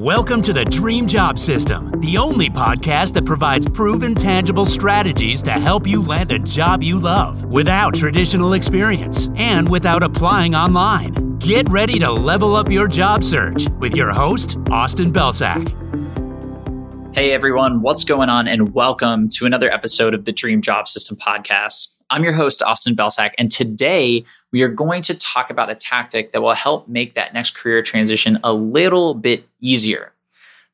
Welcome to the Dream Job System, the only podcast that provides proven, tangible strategies to help you land a job you love without traditional experience and without applying online. Get ready to level up your job search with your host, Austin Belcak. Hey everyone, what's going on? And welcome to another episode of the Dream Job System podcast. I'm your host, Austin Belcak, and today we are going to talk about a tactic that will help make that next career transition a little bit easier.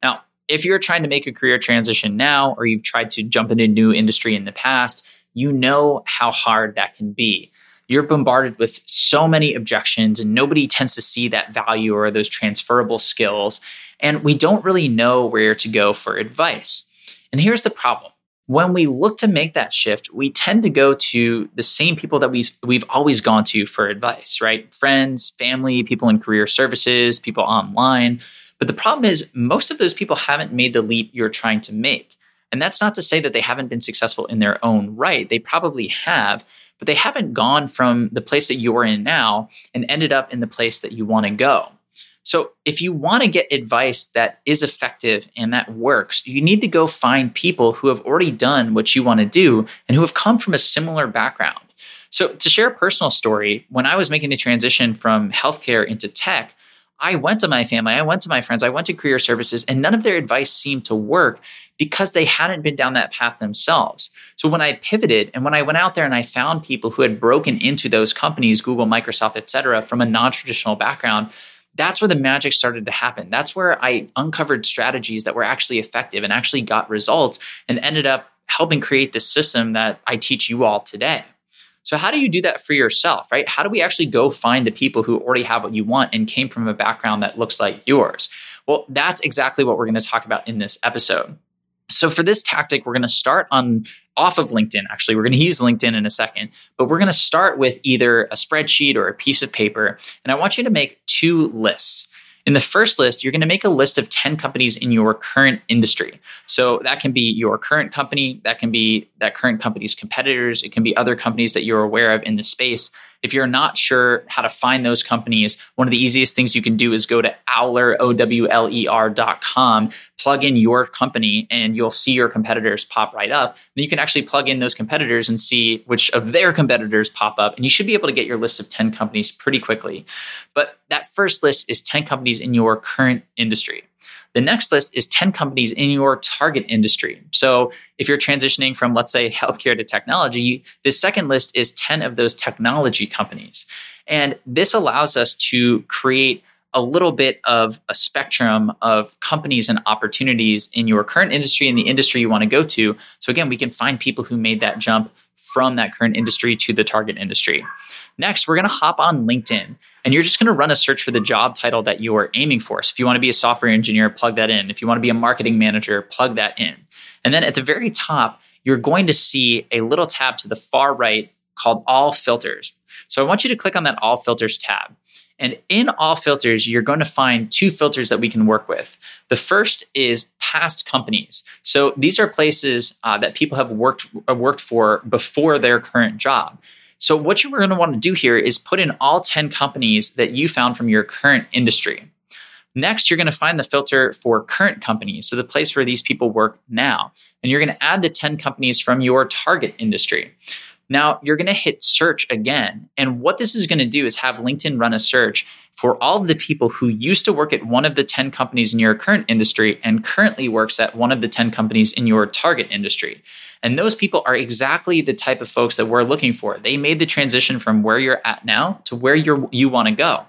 Now, if you're trying to make a career transition now, or you've tried to jump into a new industry in the past, you know how hard that can be. You're bombarded with so many objections, and nobody tends to see that value or those transferable skills. And we don't really know where to go for advice. And here's the problem when we look to make that shift, we tend to go to the same people that we, we've always gone to for advice, right? Friends, family, people in career services, people online. But the problem is, most of those people haven't made the leap you're trying to make. And that's not to say that they haven't been successful in their own right. They probably have, but they haven't gone from the place that you're in now and ended up in the place that you want to go. So, if you want to get advice that is effective and that works, you need to go find people who have already done what you want to do and who have come from a similar background. So, to share a personal story, when I was making the transition from healthcare into tech, I went to my family, I went to my friends, I went to career services, and none of their advice seemed to work because they hadn't been down that path themselves. So when I pivoted and when I went out there and I found people who had broken into those companies, Google, Microsoft, et cetera, from a non traditional background, that's where the magic started to happen. That's where I uncovered strategies that were actually effective and actually got results and ended up helping create this system that I teach you all today. So, how do you do that for yourself, right? How do we actually go find the people who already have what you want and came from a background that looks like yours? Well, that's exactly what we're going to talk about in this episode. So for this tactic, we're going to start on off of LinkedIn. Actually, we're going to use LinkedIn in a second, but we're going to start with either a spreadsheet or a piece of paper. And I want you to make two lists. In the first list, you're going to make a list of 10 companies in your current industry. So that can be your current company, that can be that current company's competitors, it can be other companies that you're aware of in the space. If you're not sure how to find those companies, one of the easiest things you can do is go to Owler, O-W-L-E-R.com, plug in your company, and you'll see your competitors pop right up. Then you can actually plug in those competitors and see which of their competitors pop up. And you should be able to get your list of 10 companies pretty quickly. But that first list is 10 companies in your current industry. The next list is 10 companies in your target industry. So if you're transitioning from, let's say, healthcare to technology, the second list is 10 of those technology companies. And this allows us to create a little bit of a spectrum of companies and opportunities in your current industry and the industry you want to go to. So again, we can find people who made that jump from that current industry to the target industry. Next, we're going to hop on LinkedIn and you're just going to run a search for the job title that you are aiming for. So if you want to be a software engineer, plug that in. If you want to be a marketing manager, plug that in. And then at the very top, you're going to see a little tab to the far right called All Filters. So I want you to click on that All Filters tab. And in all filters, you're going to find two filters that we can work with. The first is past companies. So these are places uh, that people have worked uh, worked for before their current job. So, what you're going to want to do here is put in all 10 companies that you found from your current industry. Next, you're going to find the filter for current companies, so the place where these people work now. And you're going to add the 10 companies from your target industry. Now, you're going to hit search again. And what this is going to do is have LinkedIn run a search for all of the people who used to work at one of the 10 companies in your current industry and currently works at one of the 10 companies in your target industry. And those people are exactly the type of folks that we're looking for. They made the transition from where you're at now to where you're, you want to go.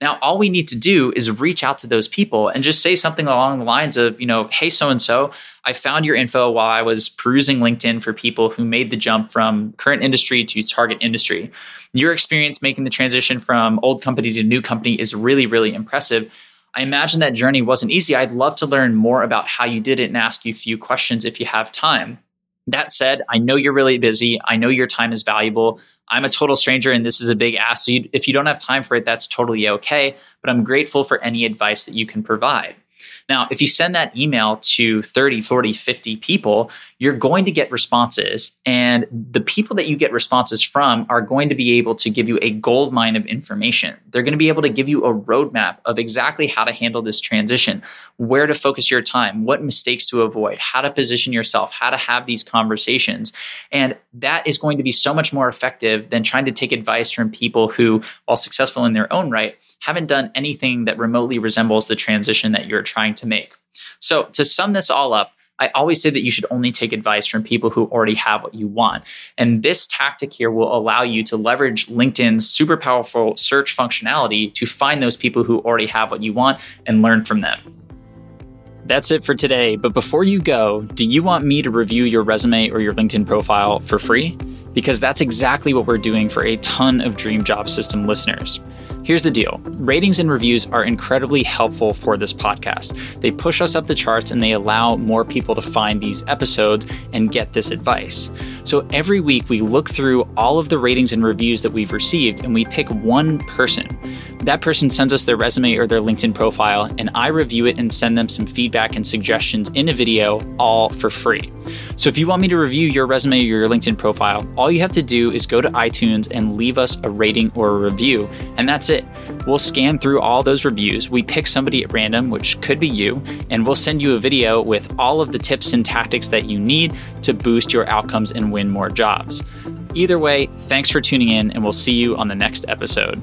Now, all we need to do is reach out to those people and just say something along the lines of, you know, hey, so and so, I found your info while I was perusing LinkedIn for people who made the jump from current industry to target industry. Your experience making the transition from old company to new company is really, really impressive. I imagine that journey wasn't easy. I'd love to learn more about how you did it and ask you a few questions if you have time. That said, I know you're really busy. I know your time is valuable. I'm a total stranger and this is a big ask. So you, if you don't have time for it, that's totally okay. But I'm grateful for any advice that you can provide. Now, if you send that email to 30, 40, 50 people, you're going to get responses. And the people that you get responses from are going to be able to give you a gold mine of information. They're going to be able to give you a roadmap of exactly how to handle this transition, where to focus your time, what mistakes to avoid, how to position yourself, how to have these conversations. And that is going to be so much more effective than trying to take advice from people who, while successful in their own right, haven't done anything that remotely resembles the transition that you're trying to make. So, to sum this all up, I always say that you should only take advice from people who already have what you want. And this tactic here will allow you to leverage LinkedIn's super powerful search functionality to find those people who already have what you want and learn from them. That's it for today. But before you go, do you want me to review your resume or your LinkedIn profile for free? Because that's exactly what we're doing for a ton of Dream Job System listeners. Here's the deal ratings and reviews are incredibly helpful for this podcast. They push us up the charts and they allow more people to find these episodes and get this advice. So every week we look through all of the ratings and reviews that we've received and we pick one person. That person sends us their resume or their LinkedIn profile, and I review it and send them some feedback and suggestions in a video, all for free. So if you want me to review your resume or your LinkedIn profile, all you have to do is go to iTunes and leave us a rating or a review, and that's it. We'll scan through all those reviews, we pick somebody at random, which could be you, and we'll send you a video with all of the tips and tactics that you need to boost your outcomes and win more jobs. Either way, thanks for tuning in, and we'll see you on the next episode.